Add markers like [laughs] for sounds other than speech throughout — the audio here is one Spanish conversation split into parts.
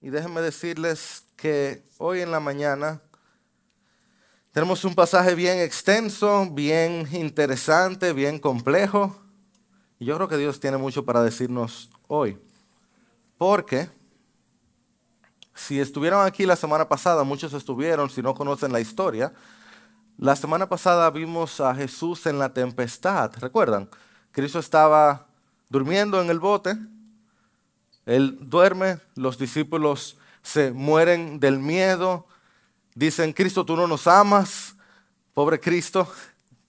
Y déjenme decirles que hoy en la mañana tenemos un pasaje bien extenso, bien interesante, bien complejo. Y yo creo que Dios tiene mucho para decirnos hoy. Porque si estuvieron aquí la semana pasada, muchos estuvieron, si no conocen la historia, la semana pasada vimos a Jesús en la tempestad, ¿recuerdan? Cristo estaba durmiendo en el bote, él duerme, los discípulos se mueren del miedo, dicen, Cristo, tú no nos amas, pobre Cristo,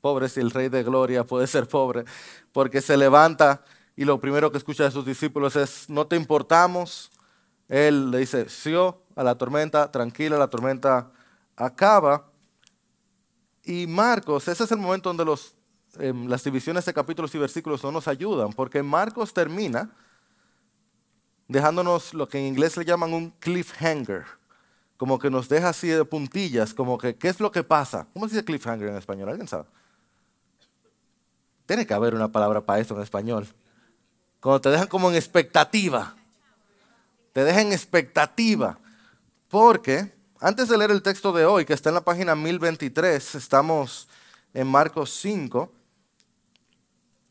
pobre si el Rey de Gloria puede ser pobre, porque se levanta y lo primero que escucha de sus discípulos es, no te importamos. Él le dice, sí a la tormenta, tranquila, la tormenta acaba. Y Marcos, ese es el momento donde los, em, las divisiones de capítulos y versículos no nos ayudan, porque Marcos termina dejándonos lo que en inglés le llaman un cliffhanger, como que nos deja así de puntillas, como que, ¿qué es lo que pasa? ¿Cómo se dice cliffhanger en español? ¿Alguien sabe? Tiene que haber una palabra para eso en español. Cuando te dejan como en expectativa. Te dejan en expectativa. Porque antes de leer el texto de hoy, que está en la página 1023, estamos en Marcos 5,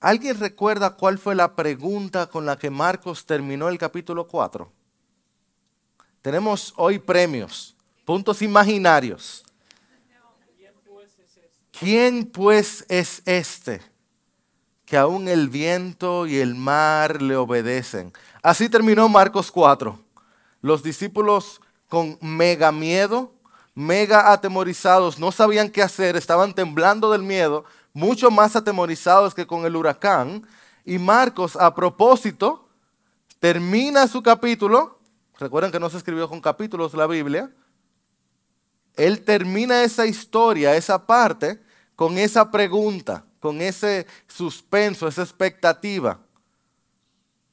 ¿Alguien recuerda cuál fue la pregunta con la que Marcos terminó el capítulo 4? Tenemos hoy premios, puntos imaginarios. ¿Quién pues es este que aún el viento y el mar le obedecen? Así terminó Marcos 4. Los discípulos con mega miedo, mega atemorizados, no sabían qué hacer, estaban temblando del miedo mucho más atemorizados que con el huracán. Y Marcos, a propósito, termina su capítulo. Recuerden que no se escribió con capítulos la Biblia. Él termina esa historia, esa parte, con esa pregunta, con ese suspenso, esa expectativa.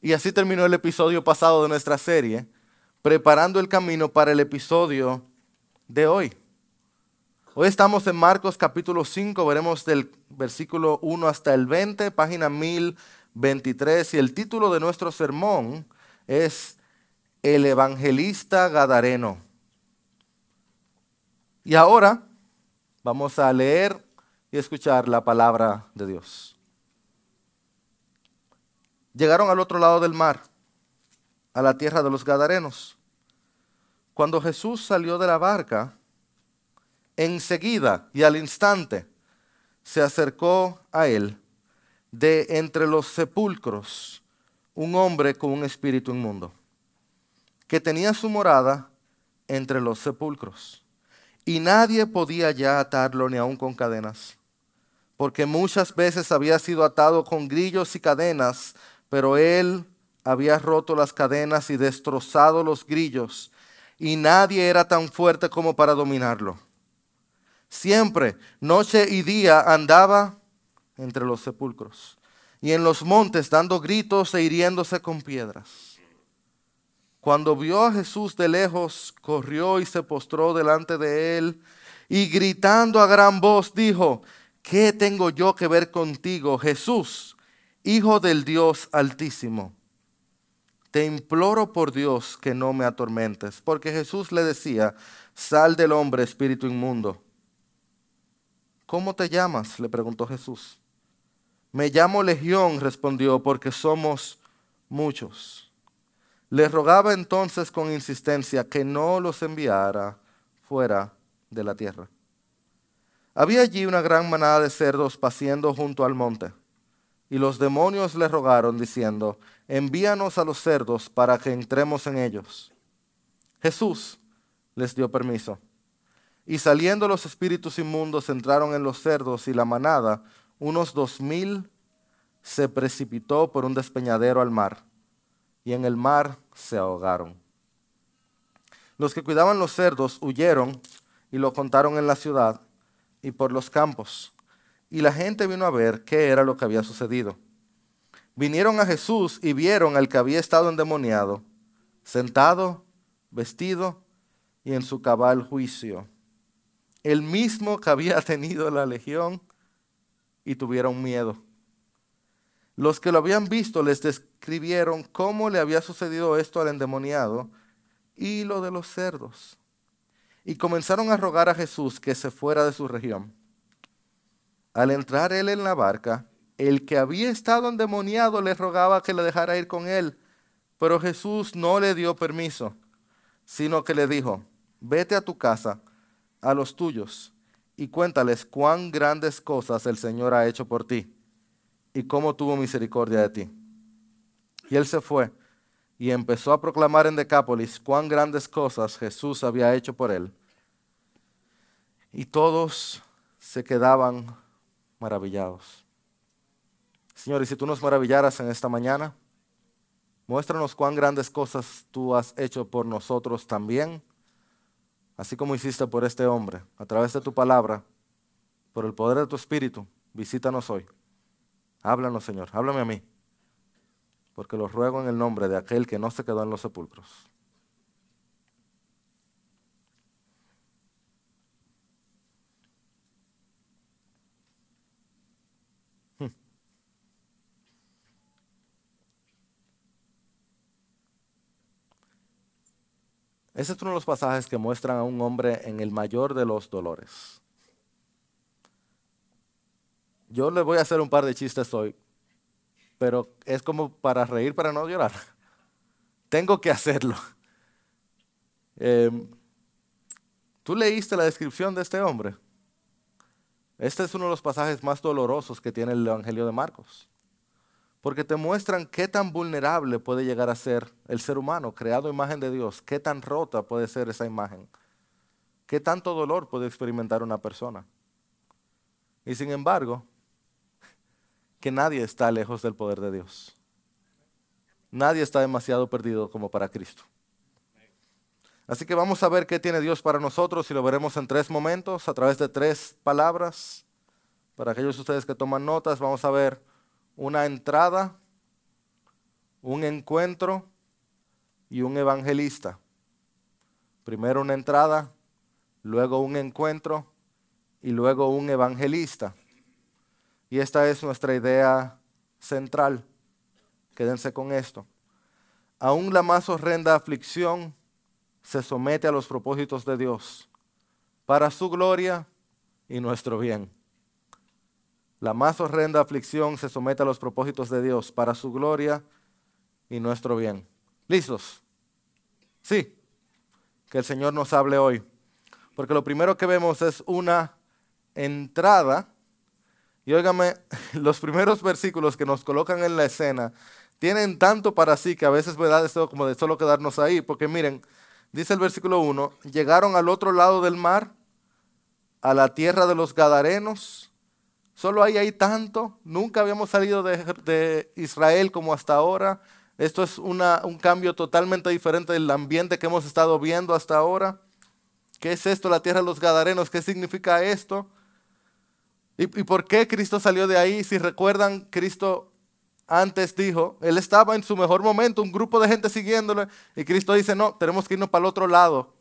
Y así terminó el episodio pasado de nuestra serie, preparando el camino para el episodio de hoy. Hoy estamos en Marcos capítulo 5, veremos del versículo 1 hasta el 20, página 1023, y el título de nuestro sermón es El evangelista Gadareno. Y ahora vamos a leer y escuchar la palabra de Dios. Llegaron al otro lado del mar, a la tierra de los Gadarenos. Cuando Jesús salió de la barca, enseguida y al instante se acercó a él de entre los sepulcros un hombre con un espíritu inmundo, que tenía su morada entre los sepulcros. Y nadie podía ya atarlo ni aun con cadenas, porque muchas veces había sido atado con grillos y cadenas, pero él había roto las cadenas y destrozado los grillos, y nadie era tan fuerte como para dominarlo. Siempre, noche y día, andaba entre los sepulcros y en los montes dando gritos e hiriéndose con piedras. Cuando vio a Jesús de lejos, corrió y se postró delante de él y gritando a gran voz dijo, ¿qué tengo yo que ver contigo, Jesús, Hijo del Dios Altísimo? Te imploro por Dios que no me atormentes, porque Jesús le decía, sal del hombre, espíritu inmundo. ¿Cómo te llamas? le preguntó Jesús. Me llamo Legión, respondió, porque somos muchos. Le rogaba entonces con insistencia que no los enviara fuera de la tierra. Había allí una gran manada de cerdos paciendo junto al monte, y los demonios le rogaron diciendo, envíanos a los cerdos para que entremos en ellos. Jesús les dio permiso. Y saliendo los espíritus inmundos entraron en los cerdos y la manada, unos dos mil, se precipitó por un despeñadero al mar, y en el mar se ahogaron. Los que cuidaban los cerdos huyeron y lo contaron en la ciudad y por los campos, y la gente vino a ver qué era lo que había sucedido. Vinieron a Jesús y vieron al que había estado endemoniado, sentado, vestido y en su cabal juicio el mismo que había [laughs] tenido la legión y tuvieron miedo. Los que lo habían visto les describieron cómo le había sucedido esto al endemoniado y lo de los cerdos. Y comenzaron a rogar a Jesús que se fuera de su región. Al entrar él en la barca, el que había estado endemoniado le rogaba que le dejara ir con él, pero Jesús no le dio permiso, sino que le dijo, vete a tu casa, a los tuyos, y cuéntales cuán grandes cosas el Señor ha hecho por ti y cómo tuvo misericordia de ti. Y él se fue y empezó a proclamar en Decápolis cuán grandes cosas Jesús había hecho por él. Y todos se quedaban maravillados. Señor, y si tú nos maravillaras en esta mañana, muéstranos cuán grandes cosas tú has hecho por nosotros también, así como hiciste por este hombre, a través de tu palabra, por el poder de tu espíritu, visítanos hoy. Háblanos, Señor, háblame a mí porque los ruego en el nombre de aquel que no se quedó en los sepulcros. Ese es uno de los pasajes que muestran a un hombre en el mayor de los dolores. Yo le voy a hacer un par de chistes hoy, pero es como para reír, para no llorar. [laughs] Tengo que hacerlo. Em, Tú leíste la descripción de este hombre. Este es uno de los pasajes más dolorosos que tiene el Evangelio de Marcos. Porque te muestran qué tan vulnerable puede llegar a ser el ser humano, creado imagen de Dios, qué tan rota puede ser esa imagen, qué tanto dolor puede experimentar una persona. Y sin embargo, que nadie está lejos del poder de Dios. Nadie está demasiado perdido como para Cristo. Así que vamos a ver qué tiene Dios para nosotros y lo veremos en tres momentos, a través de tres palabras. Para aquellos de ustedes que toman notas, vamos a ver una entrada, un encuentro y un evangelista. Primero una entrada, luego un encuentro y luego un evangelista. Y esta es nuestra idea central. Quédense con esto. Aún la más horrenda aflicción se somete a los propósitos de Dios para su gloria y nuestro bien. La más horrenda aflicción se somete a los propósitos de Dios para su gloria y nuestro bien. ¿Listos? Sí. Que el Señor nos hable hoy. Porque lo primero que vemos es una entrada y óigame, [laughs] los primeros versículos que nos colocan en la escena tienen tanto para sí que a veces me da deseo como de solo quedarnos ahí, porque miren, dice el versículo 1, llegaron al otro lado del mar, a la tierra de los Gadarenos, solo hay ahí tanto, nunca habíamos salido de, Israel como hasta ahora, esto es un cambio totalmente diferente del ambiente que hemos estado viendo hasta ahora. ¿Qué es esto, la tierra de los Gadarenos? ¿Qué significa esto? ¿Y, por qué Cristo salió de ahí? Si recuerdan, Cristo antes dijo, Él estaba en su mejor momento, un grupo de gente siguiéndole, y Cristo dice, no, tenemos que irnos para el otro lado.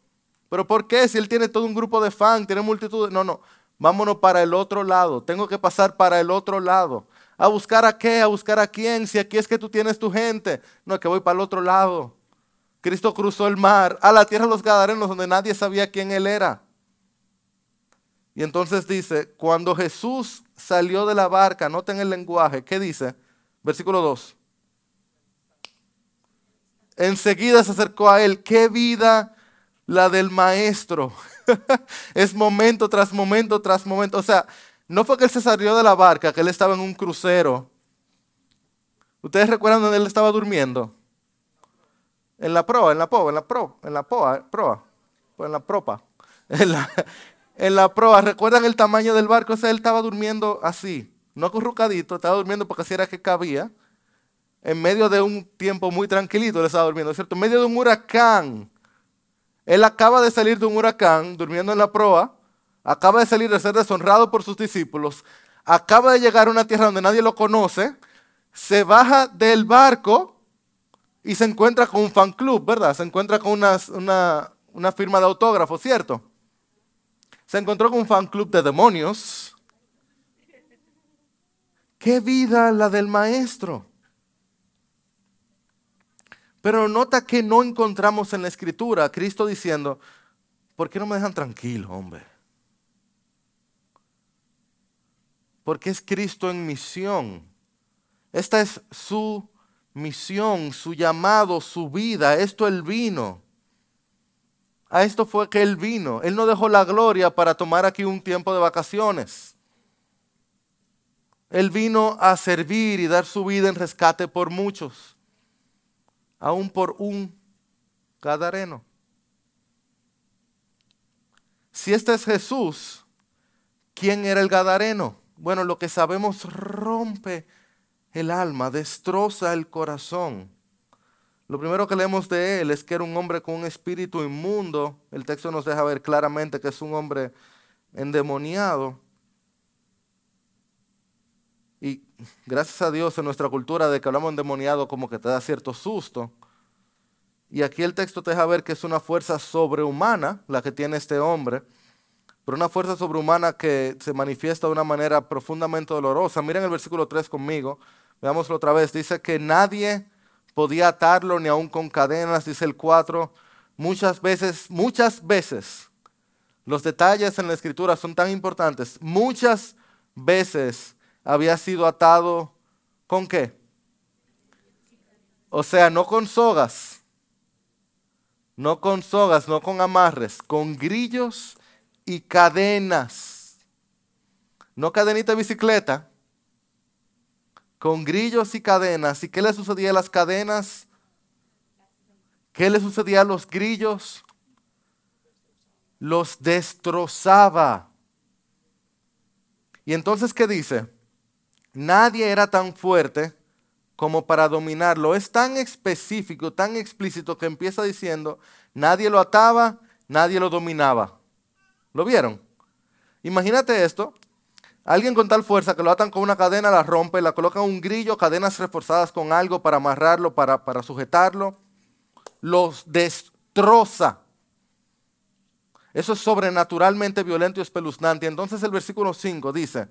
¿Pero por qué? Si Él tiene todo un grupo de fans, tiene multitud, no, no, vámonos para el otro lado, tengo que pasar para el otro lado. ¿A buscar a qué? ¿A buscar a quién? Si aquí es que tú tienes tu gente. No, que voy para el otro lado. Cristo cruzó el mar a la tierra de los Gadarenos donde nadie sabía quién Él era. Y entonces dice, cuando Jesús salió de la barca, noten el lenguaje, ¿qué dice? Versículo 2. Enseguida se acercó a él, qué vida la del maestro. [laughs] es momento tras momento tras momento. O sea, no fue que él se salió de la barca, que él estaba en un crucero. ¿Ustedes recuerdan dónde él estaba durmiendo? En la proa, en la proa, en la proa, en la proa, proa, en la propa. [laughs] En la, en la proa, ¿recuerdan el tamaño del barco? O sea, él estaba durmiendo así, no acurrucadito, estaba durmiendo porque así era que cabía. En medio de un tiempo muy tranquilito él estaba durmiendo, ¿cierto? En medio de un huracán. Él acaba de salir de un huracán, durmiendo en la proa, acaba de salir de ser deshonrado por sus discípulos, acaba de llegar a una tierra donde nadie lo conoce, se baja del barco y se encuentra con un fan club, ¿verdad? Se encuentra con una, una, firma de autógrafo, ¿cierto? se encontró con un fan club de demonios. ¿Qué vida la del maestro? Pero nota que no encontramos en la escritura a Cristo diciendo, ¿por qué no me dejan tranquilo, hombre? Porque es Cristo en misión. Esta es su misión, su llamado, su vida. Esto Él vino. A esto fue que Él vino. Él no dejó la gloria para tomar aquí un tiempo de vacaciones. Él vino a servir y dar su vida en rescate por muchos aún por un gadareno. Si este es Jesús, ¿quién era el gadareno? Bueno, lo que sabemos rompe el alma, destroza el corazón. Lo primero que leemos de él es que era un hombre con un espíritu inmundo. El texto nos deja ver claramente que es un hombre endemoniado. Y gracias a Dios en nuestra cultura de que hablamos endemoniado como que te da cierto susto. Y aquí el texto te deja ver que es una fuerza sobrehumana la que tiene este hombre, pero una fuerza sobrehumana que se manifiesta de una manera profundamente dolorosa. Miren el versículo 3 conmigo, veámoslo otra vez. Dice que nadie podía atarlo ni aun con cadenas, dice el 4. Muchas veces, muchas veces, los detalles en la escritura son tan importantes. Muchas veces había sido atado con qué? O sea, no con sogas, no con sogas, no con amarres, con grillos y cadenas. No cadenita de bicicleta, con grillos y cadenas. ¿Y qué le sucedía a las cadenas? ¿Qué le sucedía a los grillos? Los destrozaba. Y entonces, ¿qué dice? Nadie era tan fuerte como para dominarlo. Es tan específico, tan explícito que empieza diciendo, nadie lo ataba, nadie lo dominaba. ¿Lo vieron? Imagínate esto. Alguien con tal fuerza que lo atan con una cadena, la rompe, la coloca en un grillo, cadenas reforzadas con algo para amarrarlo, para, para sujetarlo. Los destroza. Eso es sobrenaturalmente violento y espeluznante. Entonces el versículo 5 dice,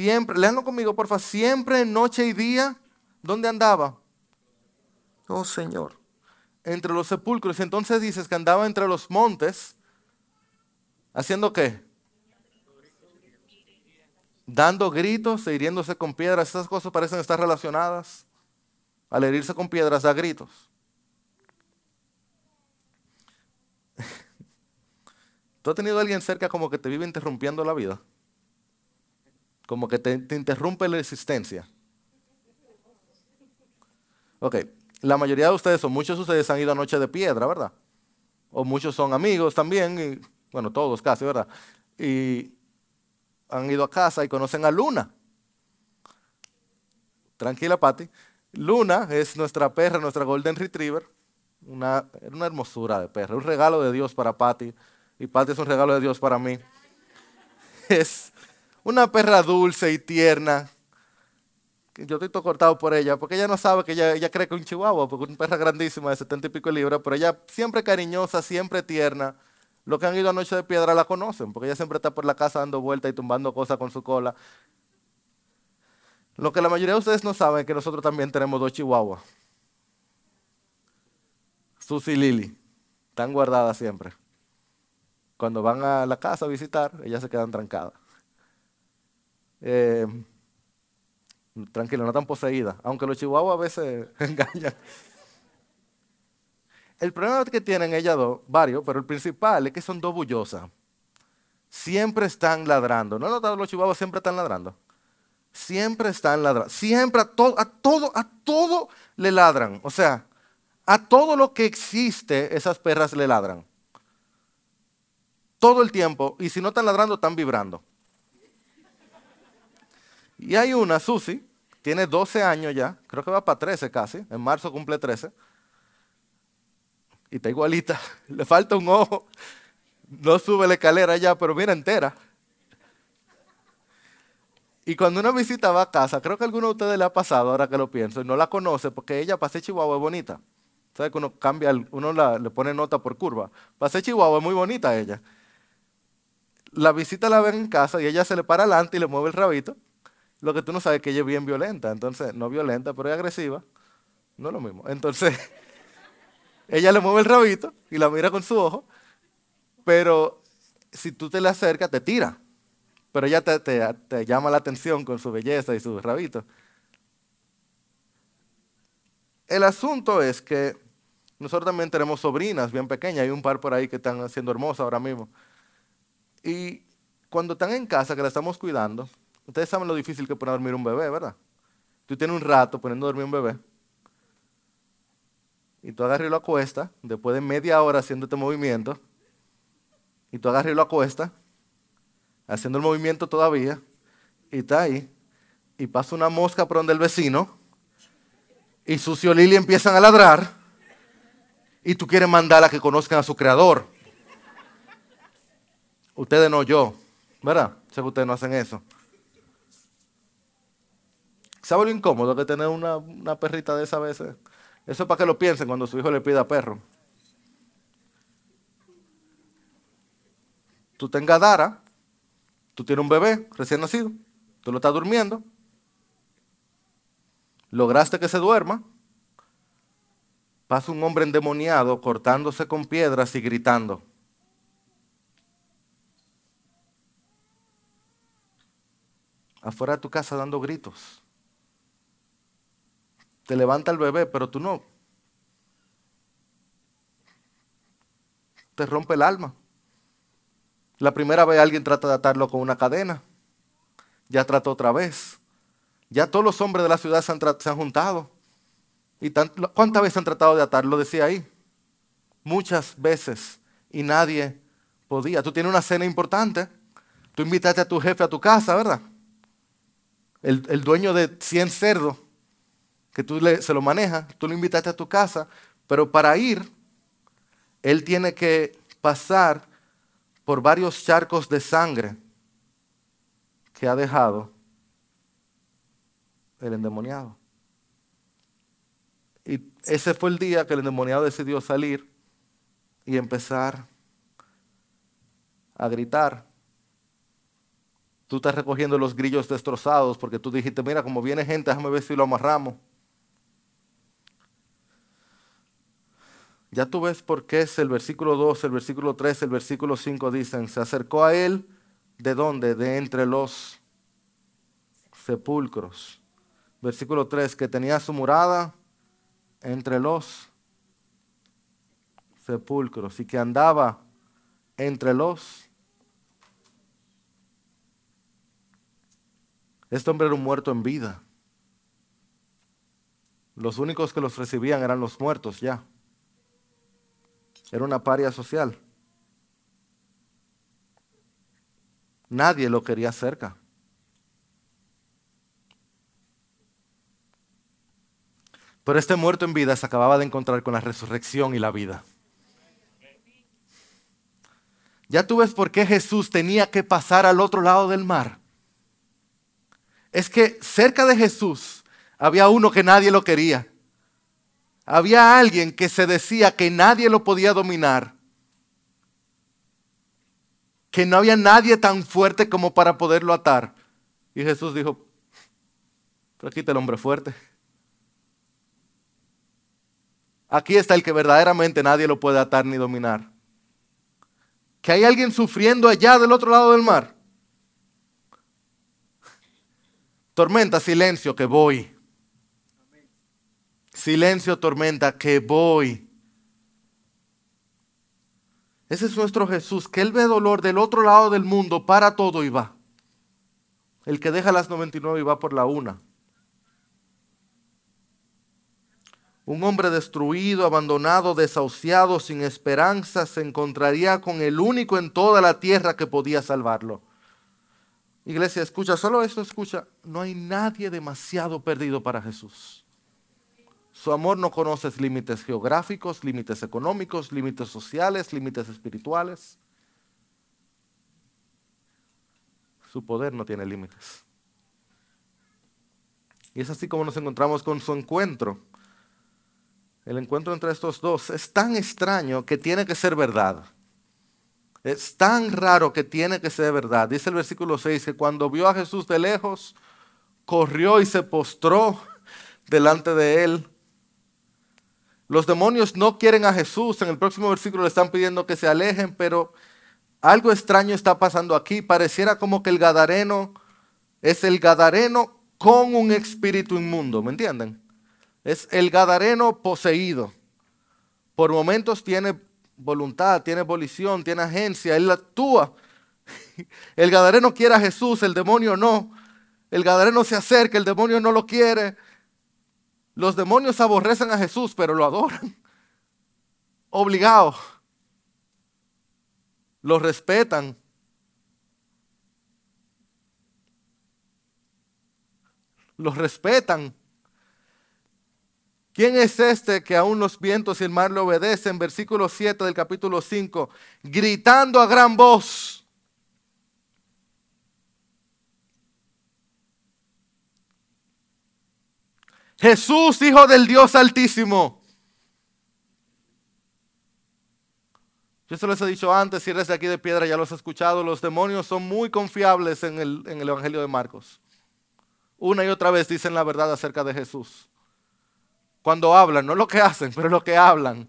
Siempre, léanlo conmigo, por favor. Siempre, noche y día, ¿dónde andaba? Oh Señor. Entre los sepulcros. Entonces dices que andaba entre los montes. ¿Haciendo qué? Dando gritos e hiriéndose con piedras. Esas cosas parecen estar relacionadas. Al herirse con piedras da gritos. [laughs] ¿Tú has tenido a alguien cerca como que te vive interrumpiendo la vida? Como que te, interrumpe la existencia. Ok, la mayoría de ustedes, o muchos de ustedes han ido a Noche de Piedra, ¿verdad? O muchos son amigos también, y, bueno, todos casi, ¿verdad? Y han ido a casa y conocen a Luna. Tranquila, Patty. Luna es nuestra perra, nuestra Golden Retriever. Una, una hermosura de perra, un regalo de Dios para Patty. Y Patty es un regalo de Dios para mí. [laughs] Es, una perra dulce y tierna. Yo estoy todo cortado por ella, porque ella no sabe que ella, cree que es un chihuahua, porque es una perra grandísima de setenta y pico libras, pero ella siempre cariñosa, siempre tierna. Los que han ido a Noche de Piedra la conocen, porque ella siempre está por la casa dando vueltas y tumbando cosas con su cola. Lo que la mayoría de ustedes no saben es que nosotros también tenemos dos chihuahuas. Susy y Lily. Están guardadas siempre. Cuando van a la casa a visitar, ellas se quedan trancadas. Eh, tranquilo, no tan poseída, aunque los chihuahuas a veces [laughs] engañan. El problema que tienen ellas dos, varios, pero el principal es que son dos bullosas. Siempre están ladrando. ¿No notado los chihuahuas siempre están ladrando? Siempre están ladrando. Siempre a todo, a todo, a todo le ladran. O sea, a todo lo que existe, esas perras le ladran. Todo el tiempo. Y si no están ladrando, están vibrando. Y hay una, Susi, tiene 12 años ya, creo que va para 13 casi, en marzo cumple 13. Y está igualita, [laughs] le falta un ojo, no sube la escalera ya, pero mira entera. Y cuando una visita va a casa, creo que a alguno de ustedes le ha pasado, ahora que lo pienso, y no la conoce, porque ella, pase Chihuahua, es bonita. ¿Sabe que uno cambia, uno le pone nota por curva? Pase Chihuahua es muy bonita ella. La visita la ven en casa y ella se le para adelante y le mueve el rabito lo que tú no sabes es que ella es bien violenta, entonces no violenta, pero es agresiva. No es lo mismo. Entonces, [laughs] ella le mueve el rabito y la mira con su ojo, pero si tú te le acercas, te tira. Pero ella te, te llama la atención con su belleza y su rabito. El asunto es que nosotros también tenemos sobrinas bien pequeñas, hay un par por ahí que están haciendo hermosas ahora mismo. Y cuando están en casa, que la estamos cuidando, ustedes saben lo difícil que es poner a dormir un bebé, ¿verdad? Tú tienes un rato poniendo a dormir un bebé. Y tú agarras y lo acuestas, después de media hora haciendo este movimiento, y tú agarras y lo acuestas, haciendo el movimiento todavía, y está ahí, y pasa una mosca por donde el vecino, y Sucio Lili empiezan a ladrar y tú quieres mandar a que conozcan a su creador. Ustedes no yo, ¿verdad? Sé que ustedes no hacen eso. ¿Sabe lo incómodo que tener una, una perrita de esa vez? Eso es para que lo piensen cuando su hijo le pida perro. Tú tengas Dara, tú tienes un bebé recién nacido, tú lo estás durmiendo, lograste que se duerma, pasa un hombre endemoniado cortándose con piedras y gritando. Afuera de tu casa dando gritos. Te levanta el bebé, pero tú no. Te rompe el alma. La primera vez alguien trata de atarlo con una cadena. Ya trató otra vez. Ya todos los hombres de la ciudad se han, juntado. ¿Y cuántas veces han tratado de atarlo? Decía ahí. Muchas veces. Y nadie podía. Tú tienes una cena importante. Tú invitaste a tu jefe a tu casa, ¿verdad? El, dueño de 100 cerdos, que tú se lo manejas, tú lo invitaste a tu casa, pero para ir, él tiene que pasar por varios charcos de sangre que ha dejado el endemoniado. Y ese fue el día que el endemoniado decidió salir y empezar a gritar. Tú estás recogiendo los grillos destrozados porque tú dijiste, mira, como viene gente, déjame ver si lo amarramos. Ya tú ves por qué es el versículo 2, el versículo 3, el versículo 5 dicen, se acercó a él, ¿de dónde? De entre los sepulcros versículo 3, que tenía su morada entre los sepulcros y que andaba entre los... Este hombre era un muerto en vida. Los únicos que los recibían eran los muertos ya. Era una paria social. Nadie lo quería cerca. Pero este muerto en vida se acababa de encontrar con la resurrección y la vida. Ya tú ves por qué Jesús tenía que pasar al otro lado del mar. Es que cerca de Jesús había uno que nadie lo quería. Había alguien que se decía que nadie lo podía dominar. Que no había nadie tan fuerte como para poderlo atar. Y Jesús dijo, pero aquí está el hombre fuerte. Aquí está el que verdaderamente nadie lo puede atar ni dominar. Que hay alguien sufriendo allá del otro lado del mar. Tormenta, silencio, que voy. Silencio, tormenta, que voy. Ese es nuestro Jesús, que Él ve dolor del otro lado del mundo, para todo y va. El que deja las 99 y va por la una. Un hombre destruido, abandonado, desahuciado, sin esperanza, se encontraría con el único en toda la tierra que podía salvarlo. Iglesia, escucha, solo esto escucha. No hay nadie demasiado perdido para Jesús. Su amor no conoce límites geográficos, límites económicos, límites sociales, límites espirituales. Su poder no tiene límites. Y es así como nos encontramos con su encuentro el encuentro entre estos dos es tan extraño que tiene que ser verdad. Es tan raro que tiene que ser verdad. Dice el versículo 6 que cuando vio a Jesús de lejos, corrió y se postró delante de él Los demonios no quieren a Jesús. En el próximo versículo le están pidiendo que se alejen, pero algo extraño está pasando aquí. Pareciera como que el Gadareno es el Gadareno con un espíritu inmundo. ¿Me entienden? Es el Gadareno poseído. Por momentos tiene voluntad, tiene volición, tiene agencia, él actúa. [laughs] El Gadareno quiere a Jesús, el demonio no. El Gadareno se acerca, el demonio no lo quiere. Los demonios aborrecen a Jesús, pero lo adoran. Obligado. Lo respetan. Los respetan. ¿Quién es este que aún los vientos y el mar le obedecen? Versículo 7 del capítulo 5. Gritando a gran voz. Jesús, Hijo del Dios Altísimo. Yo se les he dicho antes, si eres de aquí de piedra ya los he escuchado, los demonios son muy confiables en el, en el Evangelio de Marcos. Una y otra vez dicen la verdad acerca de Jesús. Cuando hablan, no lo que hacen, pero lo que hablan.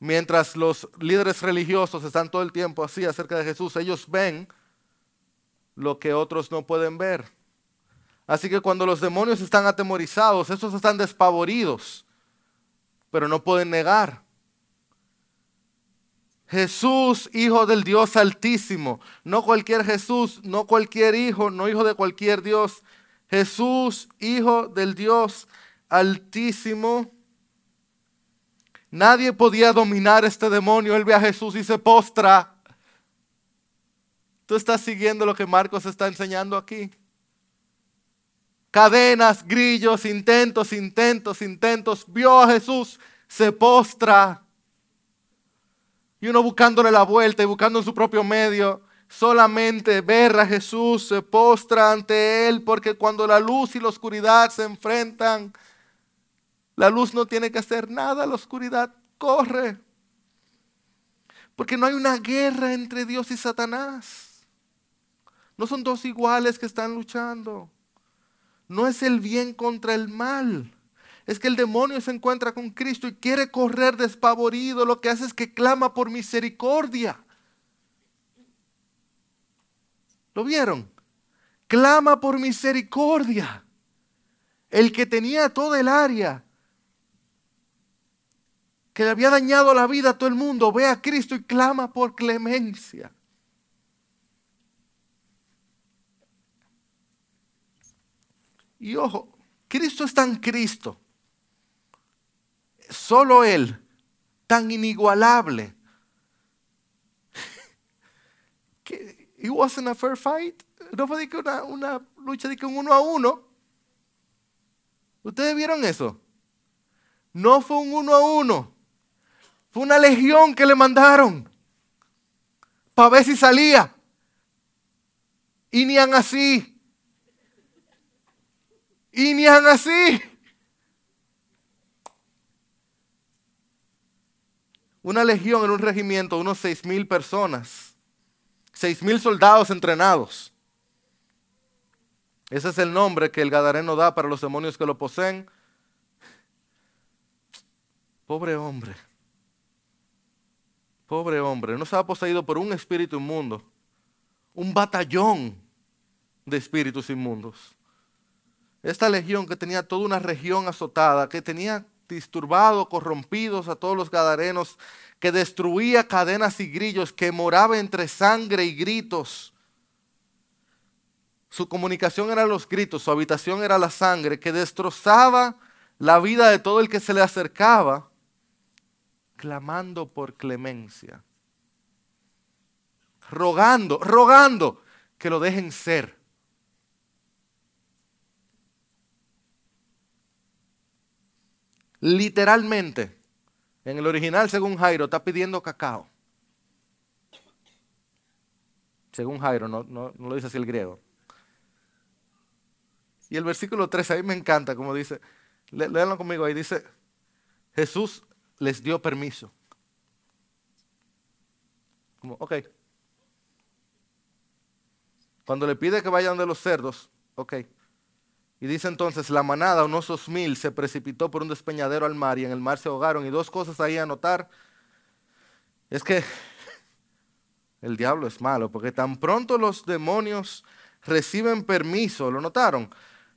Mientras los líderes religiosos están todo el tiempo así acerca de Jesús, ellos ven lo que otros no pueden ver. Así que cuando los demonios están atemorizados, estos están despavoridos, pero no pueden negar. Jesús, hijo del Dios altísimo, no cualquier Jesús, no cualquier hijo, no hijo de cualquier Dios. Jesús, hijo del Dios altísimo. Nadie podía dominar este demonio. Él ve a Jesús y se postra. Tú estás siguiendo lo que Marcos está enseñando aquí cadenas, grillos, intentos, intentos, intentos. Vio a Jesús, se postra. Y uno buscándole la vuelta y buscando en su propio medio. Solamente ver a Jesús se postra ante Él, porque cuando la luz y la oscuridad se enfrentan, la luz no tiene que hacer nada, la oscuridad corre. Porque no hay una guerra entre Dios y Satanás. No son dos iguales que están luchando no es el bien contra el mal. Es que el demonio se encuentra con Cristo y quiere correr despavorido. Lo que hace es que clama por misericordia. ¿Lo vieron? Clama por misericordia. El que tenía todo el área, que le había dañado la vida a todo el mundo, ve a Cristo y clama por clemencia. Y ojo, Cristo es tan Cristo, solo Él, tan inigualable. [laughs] que it wasn't a fair fight. No fue una, una lucha de que un uno a uno. ¿Ustedes vieron eso? No fue un uno a uno. Fue una legión que le mandaron para ver si salía. Y ni así. Y ni han así. Una legión en un regimiento, unos seis mil personas. Seis mil soldados entrenados. Ese es el nombre que el Gadareno da para los demonios que lo poseen. Pobre hombre. Pobre hombre. No estaba poseído por un espíritu inmundo. Un batallón de espíritus inmundos. Esta legión que tenía toda una región azotada, que tenía disturbado, corrompidos a todos los gadarenos, que destruía cadenas y grillos, que moraba entre sangre y gritos. Su comunicación era los gritos, su habitación era la sangre, que destrozaba la vida de todo el que se le acercaba, clamando por clemencia, rogando, rogando que lo dejen ser. Literalmente, en el original, según Jairo, está pidiendo cacao. Según Jairo, no, no, lo dice así el griego. Y el versículo 3 ahí me encanta, como dice, léanlo conmigo ahí, dice, Jesús les dio permiso. Como, ok. Cuando le pide que vayan de los cerdos, ok. Y dice entonces, la manada, unos dos mil, se precipitó por un despeñadero al mar y en el mar se ahogaron. Y dos cosas ahí a notar es que [laughs] el diablo es malo, porque tan pronto los demonios reciben permiso, ¿lo notaron?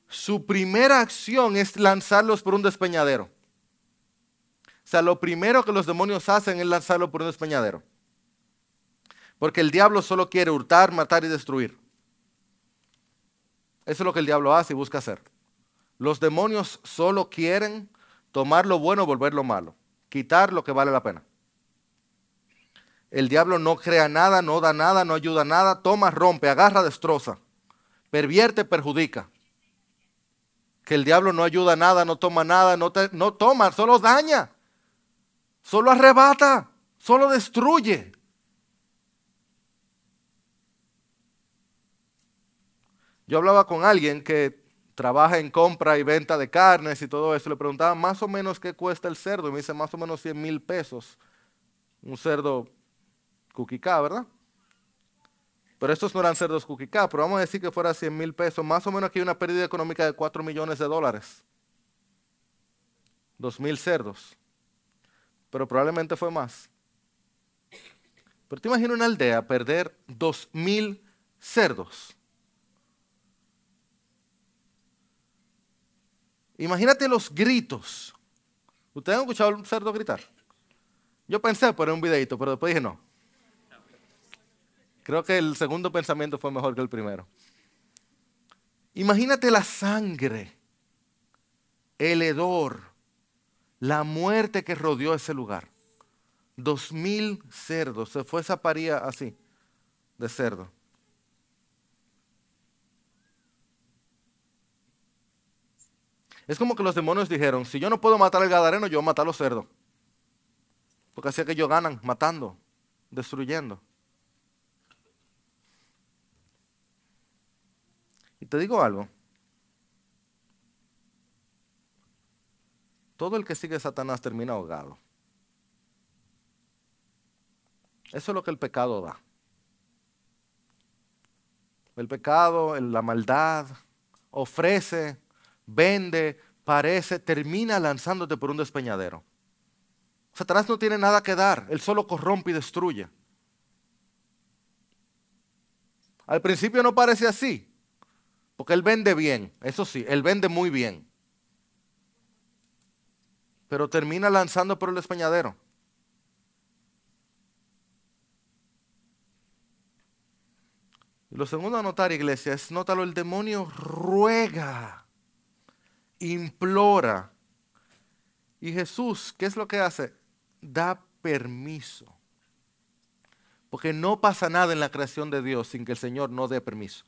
Su primera acción es lanzarlos por un despeñadero. O sea, lo primero que los demonios hacen es lanzarlo por un despeñadero. Porque el diablo solo quiere hurtar, matar y destruir. Eso es lo que el diablo hace y busca hacer. Los demonios solo quieren tomar lo bueno y volverlo malo. Quitar lo que vale la pena. El diablo no crea nada, no da nada, no ayuda nada, toma, rompe, agarra, destroza, pervierte, perjudica. Que el diablo no ayuda nada, no toma nada, no toma, solo daña, solo arrebata, solo destruye. Yo hablaba con alguien que trabaja en compra y venta de carnes y todo eso. Le preguntaba más o menos qué cuesta el cerdo. Y me dice más o menos 100 mil pesos. Un cerdo cuquicá, ¿verdad? Pero estos no eran cerdos cuquicá, pero vamos a decir que fuera 100 mil pesos. Más o menos aquí hay una pérdida económica de 4 millones de dólares. 2 mil cerdos. Pero probablemente fue más. Pero te imaginas una aldea perder 2 mil cerdos. Imagínate los gritos. ¿Ustedes han escuchado un cerdo gritar? Yo pensé por un videito, pero después dije no. Creo que el segundo pensamiento fue mejor que el primero. Imagínate la sangre, el hedor, la muerte que rodeó ese lugar. Dos mil cerdos, se fue esa paría así, de cerdo. Es como que los demonios dijeron, si yo no puedo matar al gadareno, yo voy a matar a los cerdos. Porque así es que ellos ganan matando, destruyendo. Y te digo algo. Todo el que sigue a Satanás termina ahogado. Eso es lo que el pecado da. El pecado, la maldad, ofrece vende, parece, termina lanzándote por un despeñadero. Satanás no tiene nada que dar, él solo corrompe y destruye. Al principio no parece así, porque él vende bien, eso sí, él vende muy bien. Pero termina lanzando por el despeñadero. Lo segundo a notar, iglesia, es nótalo, el demonio ruega implora. Y Jesús, ¿qué es lo que hace? Da permiso. Porque no pasa nada en la creación de Dios sin que el Señor no dé permiso.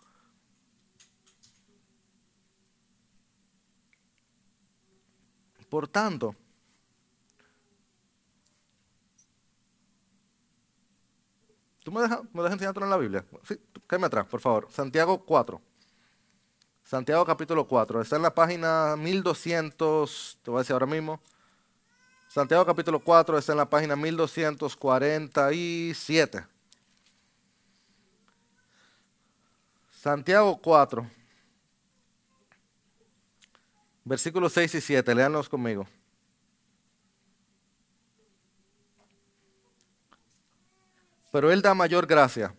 Por tanto, ¿tú me dejas, me dejas en la Biblia? Sí, cállame atrás, por favor. Santiago 4. Santiago capítulo 4. Está en la página 1200, te voy a decir ahora mismo. Santiago capítulo 4 está en la página 1247. Santiago 4, versículos 6 y 7, léanlos conmigo. Pero Él da mayor gracia.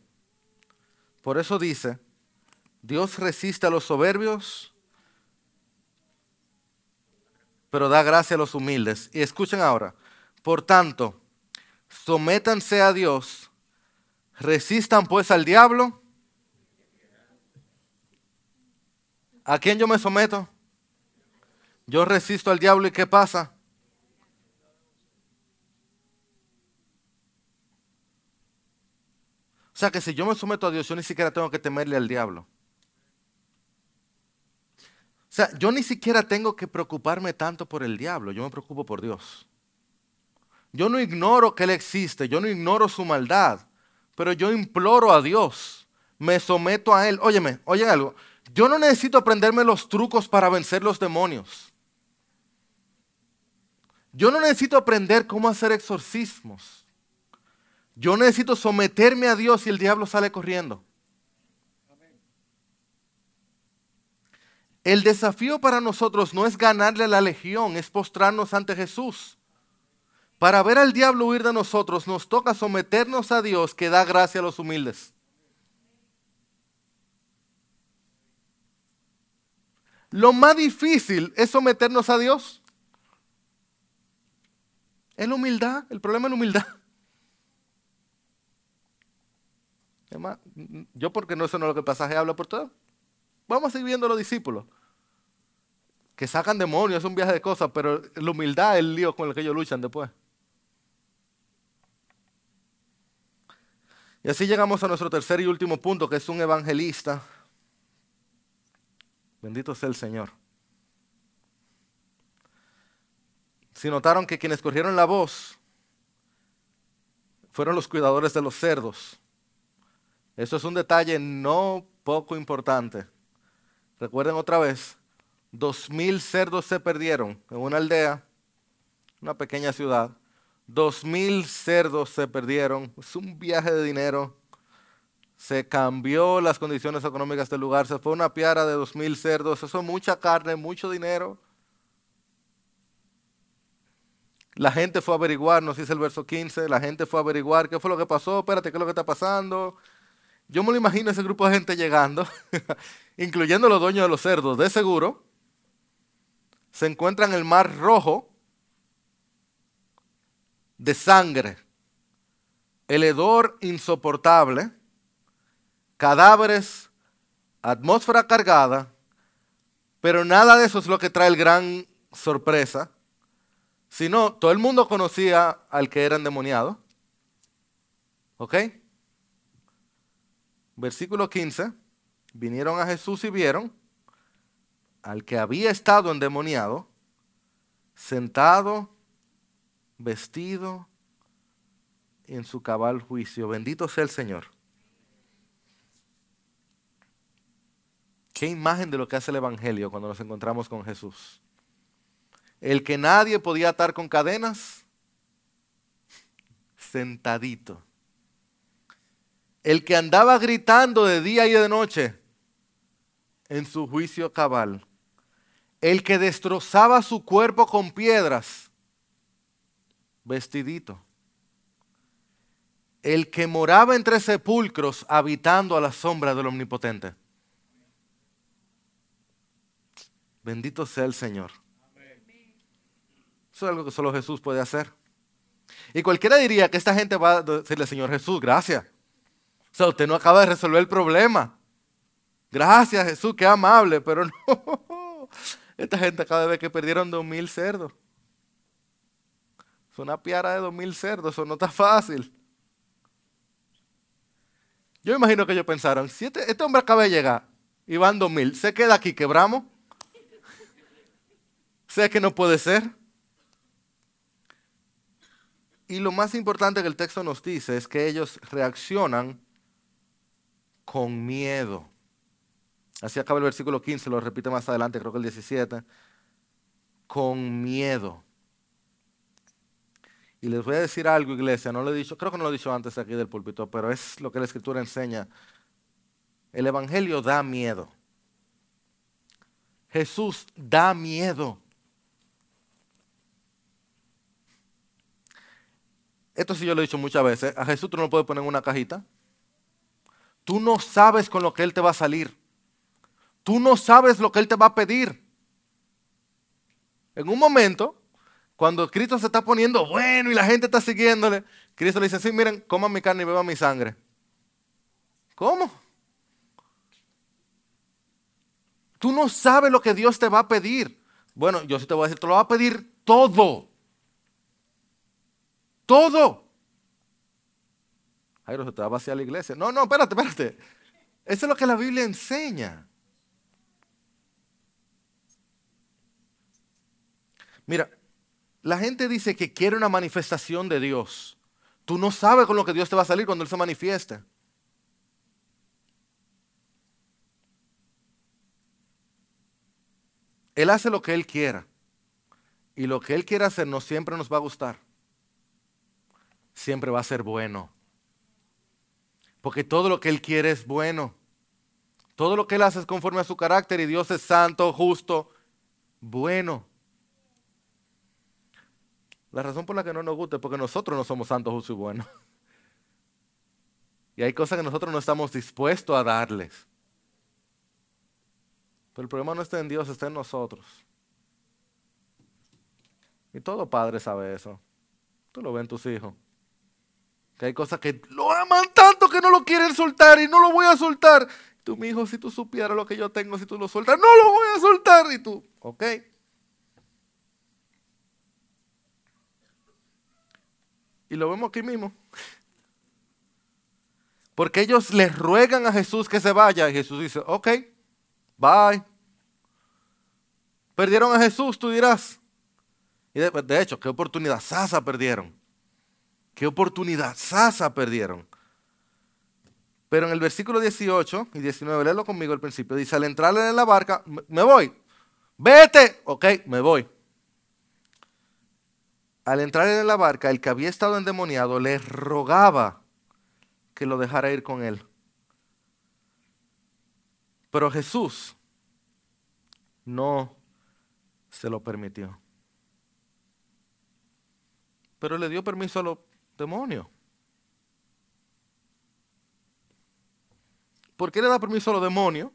Por eso dice, Dios resiste a los soberbios, pero da gracia a los humildes. Y escuchen ahora, por tanto, sométanse a Dios, resistan pues al diablo. ¿A quién yo me someto? Yo resisto al diablo y ¿qué pasa? O sea que si yo me someto a Dios, yo ni siquiera tengo que temerle al diablo. O sea, yo ni siquiera tengo que preocuparme tanto por el diablo, yo me preocupo por Dios. Yo no ignoro que Él existe, yo no ignoro su maldad, pero yo imploro a Dios, me someto a Él. Óyeme, oyen algo, yo no necesito aprenderme los trucos para vencer los demonios. Yo no necesito aprender cómo hacer exorcismos. Yo necesito someterme a Dios y el diablo sale corriendo. El desafío para nosotros no es ganarle a la legión, es postrarnos ante Jesús. Para ver al diablo huir de nosotros nos toca someternos a Dios que da gracia a los humildes. Lo más difícil es someternos a Dios. Es la humildad, el problema es la humildad. Yo porque no sé no lo que pasaje habla por todo. Vamos a seguir viendo a los discípulos. Que sacan demonios, es un viaje de cosas, pero la humildad es el lío con el que ellos luchan después. Y así llegamos a nuestro tercer y último punto, que es un evangelista. Bendito sea el Señor. Si notaron que quienes corrieron la voz fueron los cuidadores de los cerdos. Eso es un detalle no poco importante. Recuerden otra vez, dos mil cerdos se perdieron en una aldea, una pequeña ciudad. Dos mil cerdos se perdieron. Es un viaje de dinero. Se cambió las condiciones económicas del lugar. Se fue una piara de dos mil cerdos. Eso es mucha carne, mucho dinero. La gente fue a averiguar, nos dice el verso 15, la gente fue a averiguar qué fue lo que pasó, espérate, qué es lo que está pasando. Yo me lo imagino ese grupo de gente llegando, [laughs] incluyendo los dueños de los cerdos, de seguro. Se encuentran en el mar rojo de sangre, el hedor insoportable, cadáveres, atmósfera cargada, pero nada de eso es lo que trae el gran sorpresa, sino todo el mundo conocía al que era endemoniado. ¿Ok? Versículo 15, vinieron a Jesús y vieron al que había estado endemoniado, sentado, vestido en su cabal juicio. Bendito sea el Señor. Qué imagen de lo que hace el Evangelio cuando nos encontramos con Jesús. El que nadie podía atar con cadenas, sentadito el que andaba gritando de día y de noche en su juicio cabal, el que destrozaba su cuerpo con piedras, vestidito, el que moraba entre sepulcros habitando a la sombra del Omnipotente. Bendito sea el Señor. Eso es algo que solo Jesús puede hacer. Y cualquiera diría que esta gente va a decirle, Señor Jesús, gracias sea, usted no acaba de resolver el problema. Gracias Jesús, qué amable, pero [laughs] no. Esta gente cada vez que perdieron dos mil cerdos. Es una piara de dos mil cerdos, eso no está fácil. Yo imagino que ellos pensaron, si este, este, hombre acaba de llegar y van dos mil, ¿se queda aquí, quebramos? sé que no puede ser. Y lo más importante que el texto nos dice es que ellos reaccionan con miedo. Así acaba el versículo 15, lo repite más adelante, creo que el 17. Con miedo. Y les voy a decir algo, iglesia, no lo he dicho, creo que no lo he dicho antes aquí del púlpito, pero es lo que la escritura enseña. El Evangelio da miedo. Jesús da miedo. Esto sí yo lo he dicho muchas veces. A Jesús tú no lo puedes poner en una cajita. Tú no sabes con lo que Él te va a salir. Tú no sabes lo que Él te va a pedir. En un momento, cuando Cristo se está poniendo bueno y la gente está siguiéndole, Cristo le dice, sí, miren, coman mi carne y beban mi sangre. ¿Cómo? Tú no sabes lo que Dios te va a pedir. Bueno, yo sí te voy a decir, te lo va a pedir todo. Todo. Jairo, se te va a vaciar la iglesia. No, no, espérate, espérate. Eso es lo que la Biblia enseña. Mira, la gente dice que quiere una manifestación de Dios. Tú no sabes con lo que Dios te va a salir cuando Él se manifieste. Él hace lo que Él quiera. Y lo que Él quiere hacer no siempre nos va a gustar. Siempre va a ser bueno. Porque todo lo que Él quiere es bueno. Todo lo que Él hace es conforme a su carácter y Dios es santo, justo, bueno. La razón por la que no nos gusta es porque nosotros no somos santos, justos y buenos. [laughs] Y hay cosas que nosotros no estamos dispuestos a darles. Pero el problema no está en Dios, está en nosotros. Y todo padre sabe eso. Tú lo ves en tus hijos. Que hay cosas que lo aman tanto que no lo quieren soltar y no lo voy a soltar. Tú, mi hijo, si tú supieras lo que yo tengo, si tú lo sueltas, no lo voy a soltar. Y tú, ok. Y lo vemos aquí mismo. Porque ellos le ruegan a Jesús que se vaya. Y Jesús dice, ok, bye. Perdieron a Jesús, tú dirás. Y de, hecho, qué oportunidad sasa perdieron. Qué oportunidad sasa perdieron. Pero en el versículo 18 y 19, léelo conmigo al principio, dice, al entrar en la barca, me voy. Vete. Ok, me voy. Al entrar en la barca, el que había estado endemoniado le rogaba que lo dejara ir con él. Pero Jesús no se lo permitió. Pero le dio permiso a los demonios. ¿Por qué le da permiso a los demonios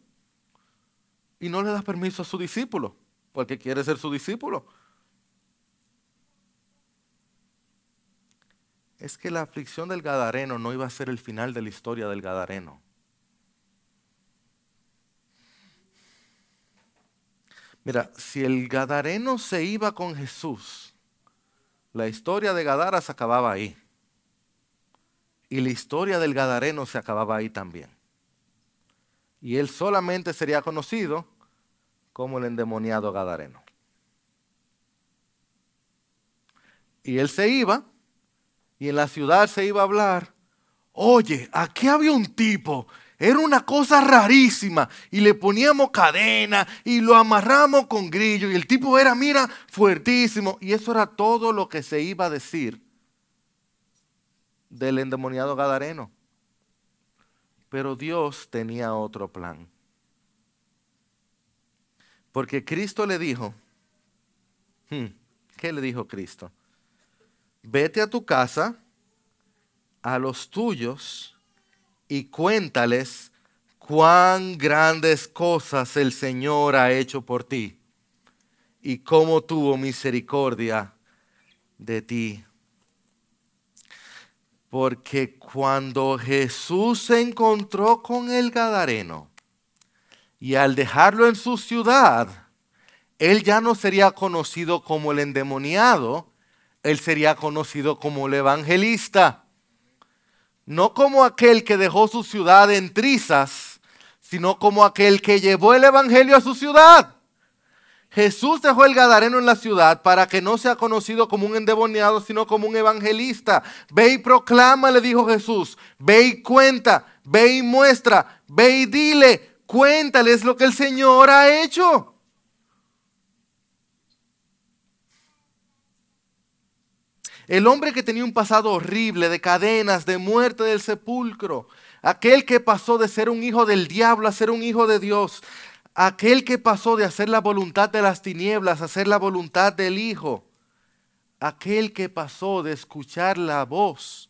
y no le da permiso a su discípulo? Porque quiere ser su discípulo. es que la aflicción del Gadareno no iba a ser el final de la historia del Gadareno. Mira, si el Gadareno se iba con Jesús, la historia de Gadara se acababa ahí. Y la historia del Gadareno se acababa ahí también. Y él solamente sería conocido como el endemoniado Gadareno. Y él se iba y en la ciudad se iba a hablar, oye, aquí había un tipo, era una cosa rarísima, y le poníamos cadena y lo amarramos con grillo, y el tipo era, mira, fuertísimo, y eso era todo lo que se iba a decir del endemoniado Gadareno. Pero Dios tenía otro plan. Porque Cristo le dijo, hmm, ¿qué le dijo Cristo? vete a tu casa, a los tuyos, y cuéntales cuán grandes cosas el Señor ha hecho por ti y cómo tuvo misericordia de ti. Porque cuando Jesús se encontró con el Gadareno y al dejarlo en su ciudad, él ya no sería conocido como el endemoniado, él sería conocido como el evangelista. No como aquel que dejó su ciudad en trizas, sino como aquel que llevó el evangelio a su ciudad. Jesús dejó el Gadareno en la ciudad para que no sea conocido como un endemoniado, sino como un evangelista. Ve y proclama, le dijo Jesús. Ve y cuenta, ve y muestra, ve y dile, cuéntales lo que el Señor ha hecho. El hombre que tenía un pasado horrible de cadenas, de muerte del sepulcro. Aquel que pasó de ser un hijo del diablo a ser un hijo de Dios. Aquel que pasó de hacer la voluntad de las tinieblas a hacer la voluntad del Hijo. Aquel que pasó de escuchar la voz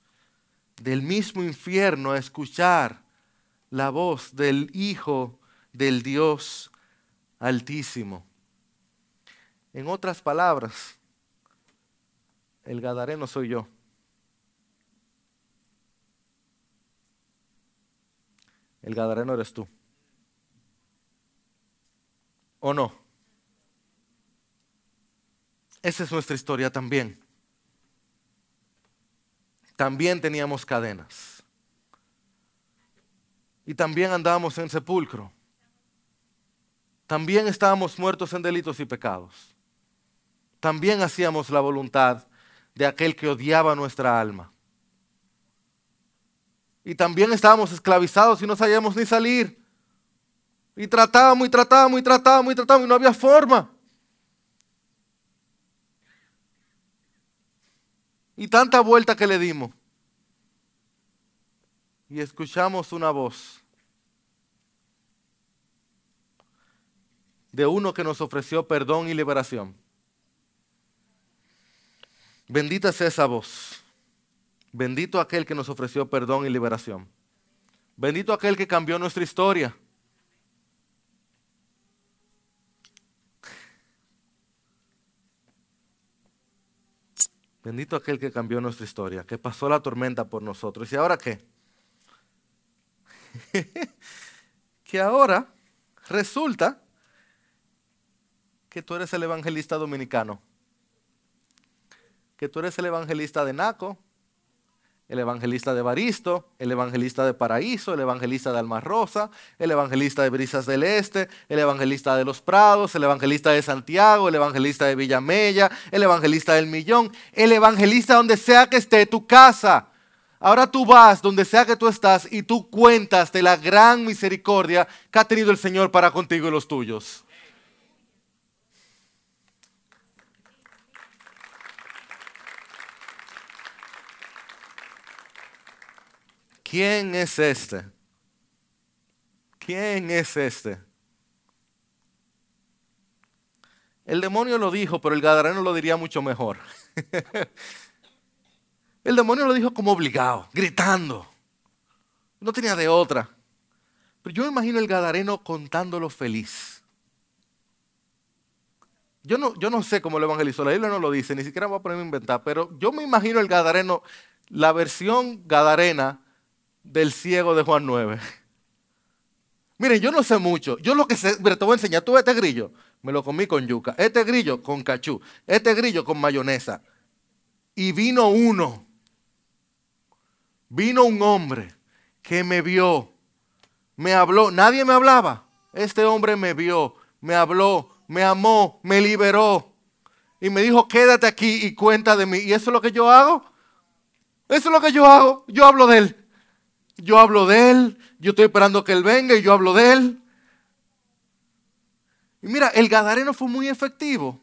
del mismo infierno a escuchar la voz del Hijo del Dios Altísimo. En otras palabras, el Gadareno soy yo. El Gadareno eres tú. ¿O no? Esa es nuestra historia también. También teníamos cadenas. Y también andábamos en sepulcro. También estábamos muertos en delitos y pecados. También hacíamos la voluntad de aquel que odiaba nuestra alma. Y también estábamos esclavizados y no sabíamos ni salir. Y tratábamos y tratábamos y tratábamos y tratábamos y no había forma. Y tanta vuelta que le dimos. Y escuchamos una voz de uno que nos ofreció perdón y liberación. Bendita sea esa voz. Bendito aquel que nos ofreció perdón y liberación. Bendito aquel que cambió nuestra historia. Bendito aquel que cambió nuestra historia, que pasó la tormenta por nosotros. ¿Y ahora qué? [laughs] que ahora resulta que tú eres el evangelista dominicano, que tú eres el evangelista de Naco, el evangelista de Baristo, el evangelista de Paraíso, el evangelista de Alma Rosa, el evangelista de Brisas del Este, el evangelista de Los Prados, el evangelista de Santiago, el evangelista de Villamella, el evangelista del Millón, el evangelista donde sea que esté tu casa. Ahora tú vas donde sea que tú estás y tú cuentas de la gran misericordia que ha tenido el Señor para contigo y los tuyos. ¿Quién es este? ¿Quién es este? El demonio lo dijo, pero el gadareno lo diría mucho mejor. [laughs] el demonio lo dijo como obligado, gritando. No tenía de otra. Pero yo me imagino el gadareno contándolo feliz. Yo no, yo no sé cómo lo evangelizó, la Biblia no lo dice, ni siquiera voy a ponerme a inventar, pero yo me imagino el gadareno, la versión gadarena del ciego de Juan 9. Miren, yo no sé mucho. Yo lo que sé, te voy a enseñar. Tú este grillo, me lo comí con yuca. Este grillo con cachú. Este grillo con mayonesa. Y vino uno. Vino un hombre que me vio. Me habló. Nadie me hablaba. Este hombre me vio. Me habló. Me amó. Me liberó. Y me dijo, quédate aquí y cuenta de mí. ¿Y eso es lo que yo hago? Eso es lo que yo hago. Yo hablo de él. Yo hablo de Él, yo estoy esperando que Él venga y yo hablo de Él. Y mira, el Gadareno fue muy efectivo.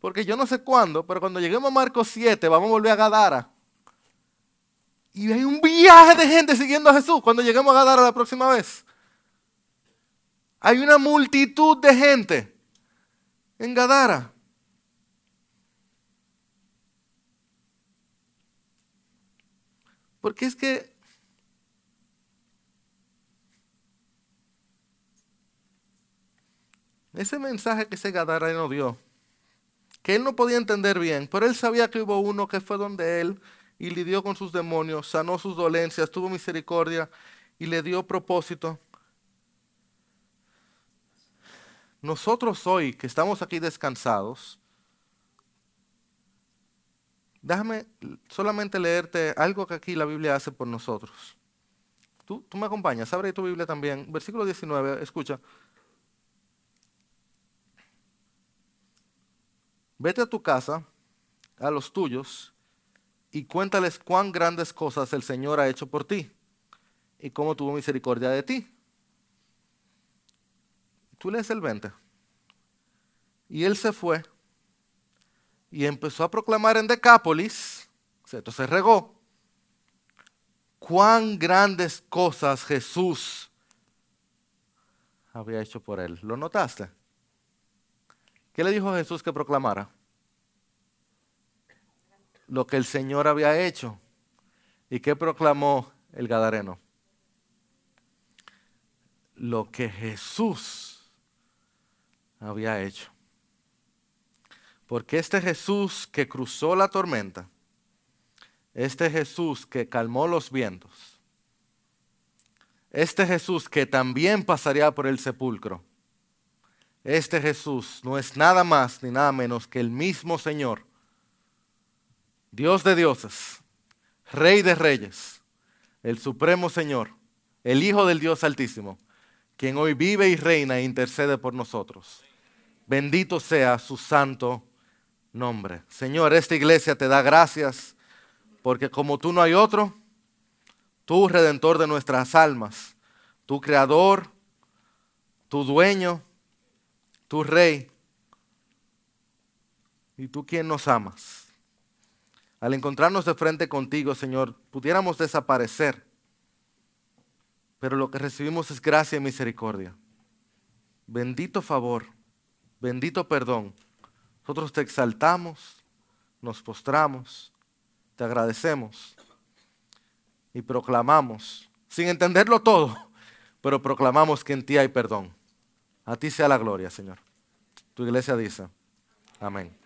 Porque yo no sé cuándo, pero cuando lleguemos a Marcos 7, vamos a volver a Gadara. Y hay un viaje de gente siguiendo a Jesús cuando lleguemos a Gadara la próxima vez. Hay una multitud de gente en Gadara. Porque es que ese mensaje que ese Gadareno dio, que él no podía entender bien, pero él sabía que hubo uno que fue donde él y lidió con sus demonios, sanó sus dolencias, tuvo misericordia y le dio propósito. Nosotros hoy que estamos aquí descansados, Déjame solamente leerte algo que aquí la Biblia hace por nosotros. Tú, tú me acompañas, abre tu Biblia también. Versículo 19, escucha. Vete a tu casa, a los tuyos, y cuéntales cuán grandes cosas el Señor ha hecho por ti y cómo tuvo misericordia de ti. Tú lees el 20. Y él se fue y empezó a proclamar en Decápolis, esto se regó, cuán grandes cosas Jesús había hecho por él. ¿Lo notaste? ¿Qué le dijo Jesús que proclamara? Lo que el Señor había hecho. ¿Y qué proclamó el Gadareno? Lo que Jesús había hecho. Porque este Jesús que cruzó la tormenta, este Jesús que calmó los vientos, este Jesús que también pasaría por el sepulcro, este Jesús no es nada más ni nada menos que el mismo Señor, Dios de dioses, Rey de reyes, el Supremo Señor, el Hijo del Dios Altísimo, quien hoy vive y reina e intercede por nosotros. Bendito sea su santo nombre. Señor, esta iglesia te da gracias porque como tú no hay otro, tú redentor de nuestras almas, tu creador, tu dueño, tu rey y tú quien nos amas. Al encontrarnos de frente contigo, Señor, pudiéramos desaparecer, pero lo que recibimos es gracia y misericordia. bendito favor, bendito perdón. Nosotros te exaltamos, nos postramos, te agradecemos y proclamamos, sin entenderlo todo, [laughs] pero proclamamos que en ti hay perdón. A ti sea la gloria, Señor. Tu iglesia dice, amén.